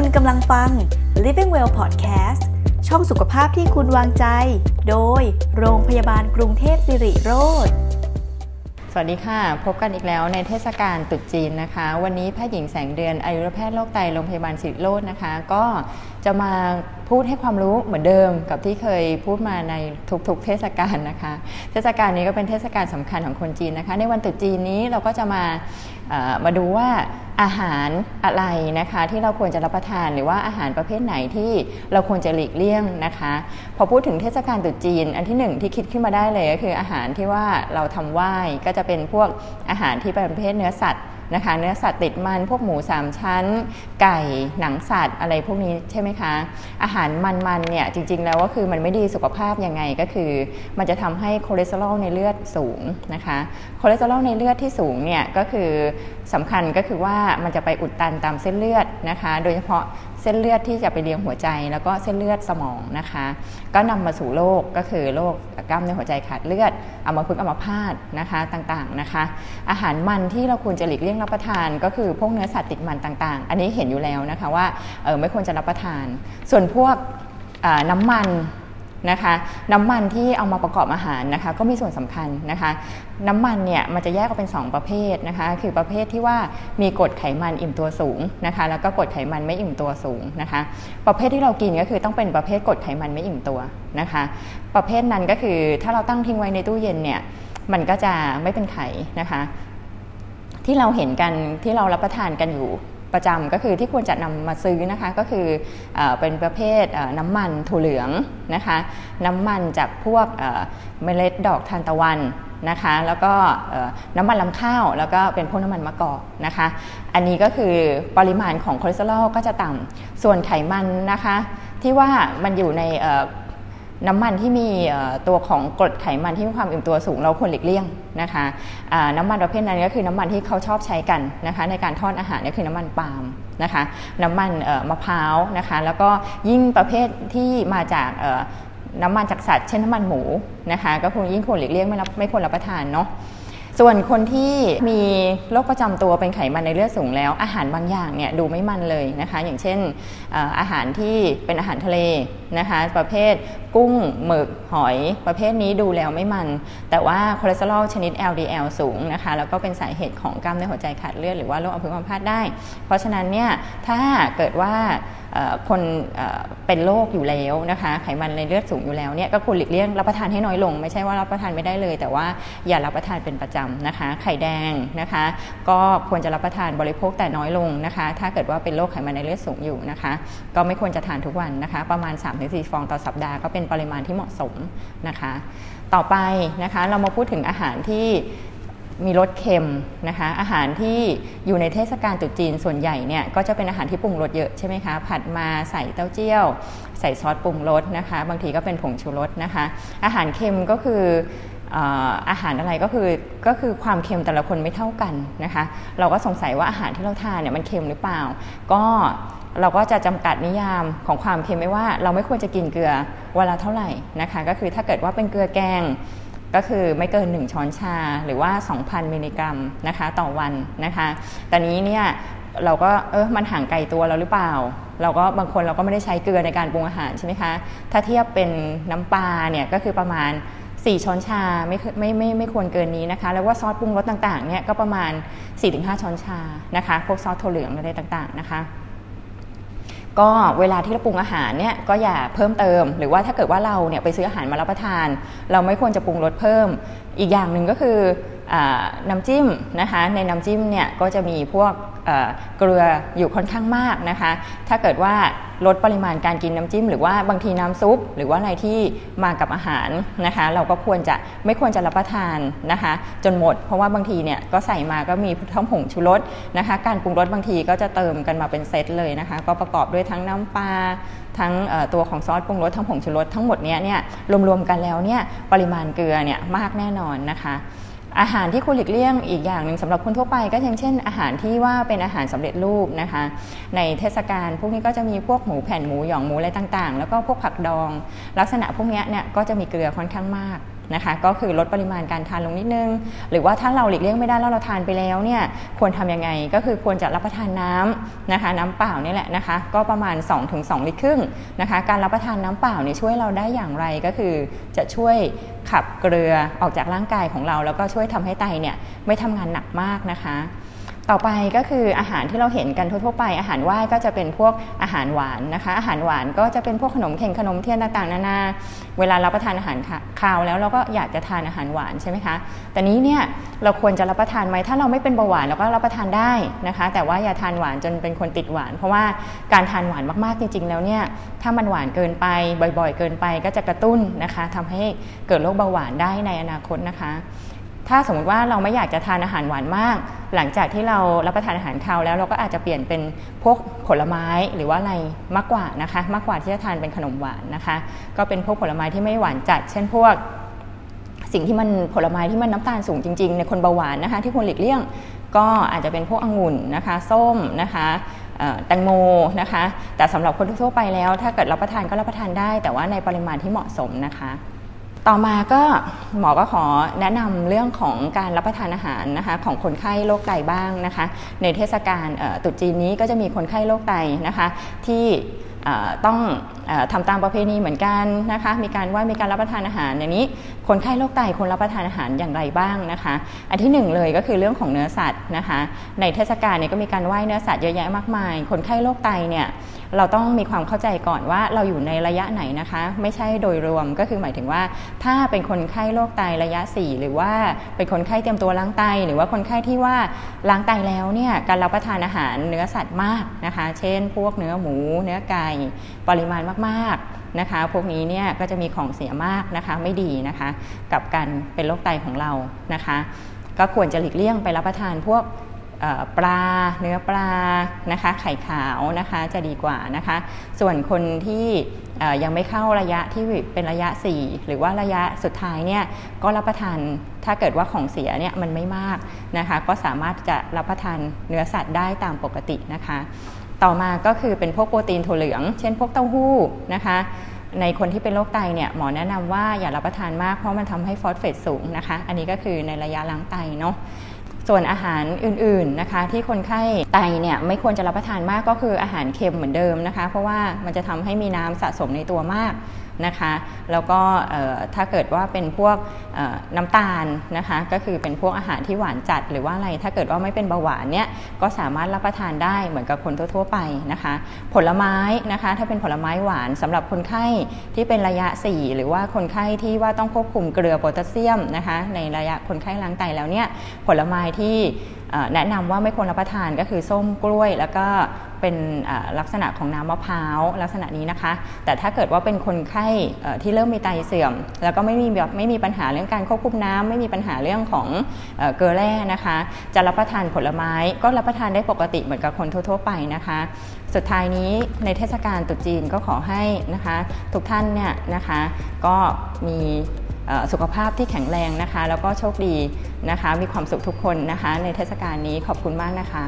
คุณกำลังฟัง Living Well Podcast ช่องสุขภาพที่คุณวางใจ โดยโรงพยาบาลกรุงเทพสิริโรธสวัสดีค่ะ พบกันอีกแล้วในเทศกาลตรุษจีนนะคะ วันนี้แพทย์หญิงแสงเดือนอายุรแพทย์โรคไตโรงพยาบาลสิริโรจน์นะคะ ก็จะมาพูดให้ความรู้เหมือนเดิมกับที่เคยพูดมาในทุกๆเทศกาลนะคะ เทศกาลนี้ก็เป็นเทศกาลสำคัญของคนจีนนะคะ ในวันตรุษจีนนี้เราก็จะมามาดูว่าอาหารอะไรนะคะ ที่เราควรจะรับประทานหรือว่าอาหารประเภทไหนที่เราควรจะหลีกเลี่ยงนะคะ พอพูดถึงเทศกาลตรุษจีน อันที่หนึ่งที่คิดขึ้นมาได้เลยก็คืออาหารที่ว่าเราทำไหว้ก็จะเป็นพวกอาหารที่เป็นประเภทเนื้อสัตว์ นะคะ เนื้อสัตว์ติดมันพวกหมูสามชั้น ไก่หนังสัตว์อะไรพวกนี้ใช่ไหมคะ อาหารมันๆเนี่ยจริง ๆ แล้วก็คือมันไม่ดีสุขภาพยังไงก็คือ มันจะทำให้คอเลสเตอรอลในเลือดสูงนะคะคอเลสเตอรอลในเลือดที่สูงเนี่ยก็คือสำคัญก็คือว่ามันจะไปอุดตันตามเส้นเลือดนะคะ โดยเฉพาะเส้นเลือดที่จะไปเลี้ยงหัวใจแล้วก็เส้นเลือดสมองนะคะ ก็นำมาสู่โรคก็คือโรคกล้ามเนื้อหัวใจขาดเลือดอัมพฤกษ์อัมพาตนะคะต่างๆนะคะ อาหารมันที่เราควรจะหลีกเลี่ยงรับประทานก็คือพวกเนื้อสัตว์ติดมันต่างๆ อันนี้เห็นอยู่แล้วนะคะว่าเออไม่ควรจะรับประทาน ส่วนพวกน้ำมัน นะคะน้ำมันที่เอามาประกอบอาหารนะคะก็มีส่วนสำคัญนะคะน้ำมันเนี่ยมันจะแยกออกเป็น 2 ประเภทนะคะคือประเภทที่ว่ามีกรดไขมันอิ่มตัวสูงนะคะแล้วก็กรดไขมันไม่อิ่มตัวสูงนะคะประเภทที่เรากินก็คือต้องเป็นประเภทกรดไขมันไม่อิ่มตัวนะคะประเภทนั้นก็คือถ้าเราตั้งทิ้งไว้ในตู้เย็นเนี่ยมันก็จะไม่เป็นไขนะคะที่เราเห็นกันที่เรารับประทานกันอยู่ ประจำก็คือที่ควรจะนำมาซื้อนะคะก็คือเอเป็นประเภทเน้ำมันถั่วเหลืองนะคะน้ำมันจากพวกเมล็ดดอกทานตะวันนะคะแล้วก็น้ำมันลำข้าวแล้วก็เป็นพวกน้ำมันมะกอกนะคะ อันนี้ก็คือปริมาณของคอเลสเตอรอลก็จะต่ำส่วนไขมันนะคะ ที่ว่ามันอยู่ใน น้ำมันที่มีตัวของกรดไขมันที่มีความอิ่มตัวสูงเราควรหลีกเลี่ยงนะคะะน้ำมันประเภทนั้นก็คือน้ำมันที่เขาชอบใช้กันนะคะในการทอดอาหารนี่คือน้ำมันปาล์มนะคะน้ำมันมะพร้าวนะคะแล้วก็ยิ่งประเภทที่มาจากน้ำมันจากสัตว์เช่นน้ำมันหมูนะคะก็ควรยิ่งควรหลีกเลี่ยงไม่รับไม่ควรรับประทานเนาะ ส่วนคนที่มีโรคประจำตัวเป็นไขมันในเลือดสูงแล้ว อาหารบางอย่างเนี่ยดูไม่มันเลยนะคะ อย่างเช่นอาหารที่เป็นอาหารทะเลนะคะ ประเภทกุ้งหมึกหอยประเภทนี้ดูแล้วไม่มัน แต่ว่าคอเลสเตอรอลชนิด LDL สูงนะคะ แล้วก็เป็นสาเหตุของกล้ามเนื้อหัวใจขาดเลือดหรือว่าโรคอัมพฤกษ์อัมพาตได้ เพราะฉะนั้นเนี่ยถ้าเกิดว่า คนเป็นโรคอยู่แล้วนะคะไขมันในเลือดสูงอยู่แล้วเนี่ยก็ควรหลีกเลี่ยงรับประทานให้น้อยลง ไม่ใช่ว่ารับประทานไม่ได้เลย แต่ว่าอย่ารับประทานเป็นประจำนะคะ ไข่แดงนะคะ ก็ควรจะรับประทานบริโภคแต่น้อยลงนะคะ ถ้าเกิดว่าเป็นโรคไขมันในเลือดสูงอยู่นะคะ ก็ไม่ควรจะทานทุกวันนะคะ ประมาณ 3-4 ฟองต่อสัปดาห์ก็เป็นปริมาณที่เหมาะสมนะคะ ต่อไปนะคะเรามาพูดถึงอาหารที่ มีรสเค็มนะคะอาหารที่อยู่ในเทศกาลตรุษจีนส่วนใหญ่เนี่ยก็จะเป็นอาหารที่ปรุงรสเยอะใช่ไหมคะผัดมาใส่เต้าเจี้ยว ใส่ซอสปรุงรสนะคะ บางทีก็เป็นผงชูรสนะคะ อาหารเค็มก็คืออาหารอะไรก็คือก็คือความเค็มแต่ละคนไม่เท่ากันนะคะ เราก็สงสัยว่าอาหารที่เราทานเนี่ยมันเค็มหรือเปล่า ก็เราก็จะจำกัดนิยามของความเค็มไว้ว่า เราไม่ควรจะกินเกลือเวละเท่าไหร่นะคะ ก็คือถ้าเกิดว่าเป็นเกลือแกง ก็คือไม่เกิน 1 ช้อนชาหรือว่า 2,000 มิลลิกรัมนะคะต่อวันนะคะแต่นี้เนี่ยเราก็เออมันห่างไกลตัวเราหรือเปล่า เราก็บางคนเราก็ไม่ได้ใช้เกลือในการปรุงอาหารใช่ไหมคะ ถ้าเทียบเป็นน้ำปลาเนี่ยก็คือประมาณ 4 ช้อนชาไม่ไม่ไม่ไม่ควรเกินนี้นะคะ แล้วว่าซอสปรุงรสต่างๆเนี่ยก็ประมาณ 4-5 ช้อนชานะคะ พวกซอสถั่วเหลืองอะไรต่างๆนะคะ ก็เวลาที่เราปรุงอาหารเนี่ยก็อย่าเพิ่มเติม หรือว่าถ้าเกิดว่าเราเนี่ยไปซื้ออาหารมารับประทาน เราไม่ควรจะปรุงรสเพิ่ม อีกอย่างหนึ่งก็คือ น้ำจิ้มนะคะในน้ำจิ้มเนี่ยก็จะมีพวกเกลืออยู่ค่อนข้างมากนะคะ ถ้าเกิดว่าลดปริมาณการกินน้ำจิ้ม หรือว่าบางทีน้ำซุป หรือว่าอะไรที่มากับอาหารนะคะ เราก็ควรจะไม่ควรจะรับประทานนะคะ จนหมด เพราะว่าบางทีเนี่ยก็ใส่มาก็มีทั้งผงชูรสนะคะ การปรุงรสบางทีก็จะเติมกันมาเป็นเซตเลยนะคะ ก็ประกอบด้วยทั้งน้ำปลาทั้งตัวของซอสปรุงรสทั้งผงชูรสทั้งหมดเนี้ยเนี่ยรวมๆกันแล้วเนี่ยปริมาณเกลือเนี่ยมากแน่นอนนะคะ อาหารที่ควรหลีกเลี่ยงอีกอย่างหนึ่งสำหรับคนทั่วไป ก็เช่นเช่น อาหารที่ว่าเป็นอาหารสำเร็จรูปนะคะ ในเทศกาลพวกนี้ก็จะมีพวกหมูแผ่นหมูหยองหมูอะไรต่างๆ แล้วก็พวกผักดอง ลักษณะพวกนี้เนี่ยก็จะมีเกลือค่อนข้างมาก นะคะก็คือลดปริมาณการทานลงนิดนึง หรือว่าถ้าเราหลีกเลี่ยงไม่ได้แล้วเราทานไปแล้วเนี่ยควรทำยังไงก็คือควรจะรับประทานน้ำนะคะน้ำเปล่านี่แหละนะคะก็ประมาณ 2-2 ลิตรครึ่งนะคะการรับประทานน้ำเปล่าเนี่ยช่วยเราได้อย่างไรก็คือจะช่วยขับเกลือออกจากร่างกายของเรา แล้วก็ช่วยทำให้ไตเนี่ยไม่ทำงานหนักมากนะคะ ต่อไปก็คืออาหารที่เราเห็นกันทั่วๆไป อาหารไหว้ก็จะเป็นพวกอาหารหวานนะคะ อาหารหวานก็จะเป็นพวกขนมเข่งขนมเทียนต่างๆนานา เวลารับประทานอาหารคาวแล้วเราก็อยากจะทานอาหารหวานใช่ไหมคะ แต่นี้เนี่ยเราควรจะรับประทานไหมถ้าเราไม่เป็นเบาหวานเราก็รับประทานได้นะคะ แต่ว่าอย่าทานหวานจนเป็นคนติดหวาน เพราะว่าการทานหวานมากๆจริง ๆ แล้วเนี่ยถ้ามันหวานเกินไปบ่อย ๆ เกินไปก็จะกระตุ้นนะคะทำให้เกิดโรคเบาหวานได้ในอนาคตนะคะ ถ้าสมมติว่าเราไม่อยากจะทานอาหารหวานมาก หลังจากที่เรารับประทานอาหารคาวแล้วเราก็อาจจะเปลี่ยนเป็นพวกผลไม้หรือว่าอะไรมากกว่านะคะ มากกว่าที่จะทานเป็นขนมหวานนะคะ ก็เป็นพวกผลไม้ที่ไม่หวานจัด เช่นพวก สิ่งที่มันผลไม้ที่มันน้ำตาลสูงจริงๆ ในคนเบาหวานนะคะ ที่ควรหลีกเลี่ยงก็อาจจะเป็นพวกองุ่นนะคะ ส้มนะคะแตงโมนะคะ แต่สำหรับคนทั่วไปแล้ว ถ้าเกิดรับประทานก็รับประทานได้ แต่ว่าในปริมาณที่เหมาะสมนะคะ ต่อมาก็หมอก็ขอแนะนำเรื่องของการรับประทานอาหารนะคะของคนไข้โรคไตบ้างนะคะ ในเทศกาลตุจีนนี้ก็จะมีคนไข้โรคไตนะคะที่ ต้องทำตามประเพณีเหมือนกันนะคะมีการไหว้มีการรับประทานอาหารอย่างนี้ คนไข้โรคไตคนรับประทานอาหารอย่างไรบ้างนะคะ อันที่หนึ่งเลยก็คือเรื่องของเนื้อสัตว์นะคะในเทศกาลเนี่ยก็มีการไหว้เนื้อสัตว์เยอะแยะมากมาย คนไข้โรคไตเนี่ยเราต้องมีความเข้าใจก่อนว่าเราอยู่ในระยะไหนนะคะ ไม่ใช่โดยรวมก็คือหมายถึงว่า ถ้าเป็นคนไข้โรคไตระยะ 4 หรือว่าเป็นคนไข้เตรียมตัวล้างไต หรือว่าคนไข้ที่ว่าล้างไตแล้วเนี่ยการรับประทานอาหารเนื้อสัตว์มากนะคะ เช่น พวกเนื้อหมู เนื้อไก่ปริมาณมากๆนะคะ พวกนี้เนี่ยก็จะมีของเสียมากนะคะไม่ดีนะคะ กับการเป็นโรคไตของเรานะคะ ก็ควรจะหลีกเลี่ยงไปรับประทานพวกปลาเนื้อปลานะคะไข่ขาวนะคะจะดีกว่านะคะ ส่วนคนที่ยังไม่เข้าระยะที่เป็นระยะ 4 หรือว่าระยะสุดท้ายเนี่ยก็รับประทานถ้าเกิดว่าของเสียเนี่ยมันไม่มากนะคะ ก็สามารถจะรับประทานเนื้อสัตว์ได้ตามปกตินะคะ ต่อมาก็คือเป็นพวกโปรตีนถั่วเหลือง เช่นพวกเต้าหู้นะคะ ในคนที่เป็นโรคไตเนี่ยหมอแนะนำว่าอย่ารับประทานมากเพราะมันทำให้ฟอสเฟตสูงนะคะ อันนี้ก็คือในระยะล้างไตเนาะส่วนอาหารอื่นๆนะคะ ที่คนไข้ไตเนี่ยไม่ควรจะรับประทานมากก็คืออาหารเค็มเหมือนเดิมนะคะ เพราะว่ามันจะทำให้มีน้ำสะสมในตัวมาก นะคะแล้วก็ถ้าเกิดว่าเป็นพวกน้ำตาลนะคะก็คือเป็นพวกอาหารที่หวานจัดหรือว่าอะไรถ้าเกิดว่าไม่เป็นเบาหวานเนี่ยก็สามารถรับประทานได้เหมือนกับคนทั่ว ๆ ไปนะคะผลไม้นะคะถ้าเป็นผลไม้หวานสำหรับคนไข้ที่เป็นระยะ 4 หรือว่าคนไข้ที่ว่าต้องควบคุมเกลือโพแทสเซียมนะคะในระยะคนไข้ล้างไตแล้วเนี่ยผลไม้ที่แนะนำว่าไม่ควรรับประทานก็คือส้มกล้วย แล้วก็เป็นลักษณะของน้ำมะพร้าวลักษณะนี้นะคะ แต่ถ้าเกิดว่าเป็นคนไข้ที่เริ่มมีไตเสื่อม แล้วก็ไม่มีแบบไม่มีปัญหาเรื่องการควบคุมน้ำไม่มีปัญหาเรื่องของเกลือแร่นะคะ จะรับประทานผลไม้ก็รับประทานได้ปกติเหมือนกับคนทั่ว ๆ ไปนะคะ สุดท้ายนี้ในเทศกาลตรุษจีนก็ขอให้นะคะ ทุกท่านเนี่ยนะคะ ก็มี สุขภาพที่แข็งแรงนะคะ แล้วก็โชคดีนะคะ มีความสุขทุกคนนะคะ ในเทศกาลนี้ขอบคุณมากนะคะ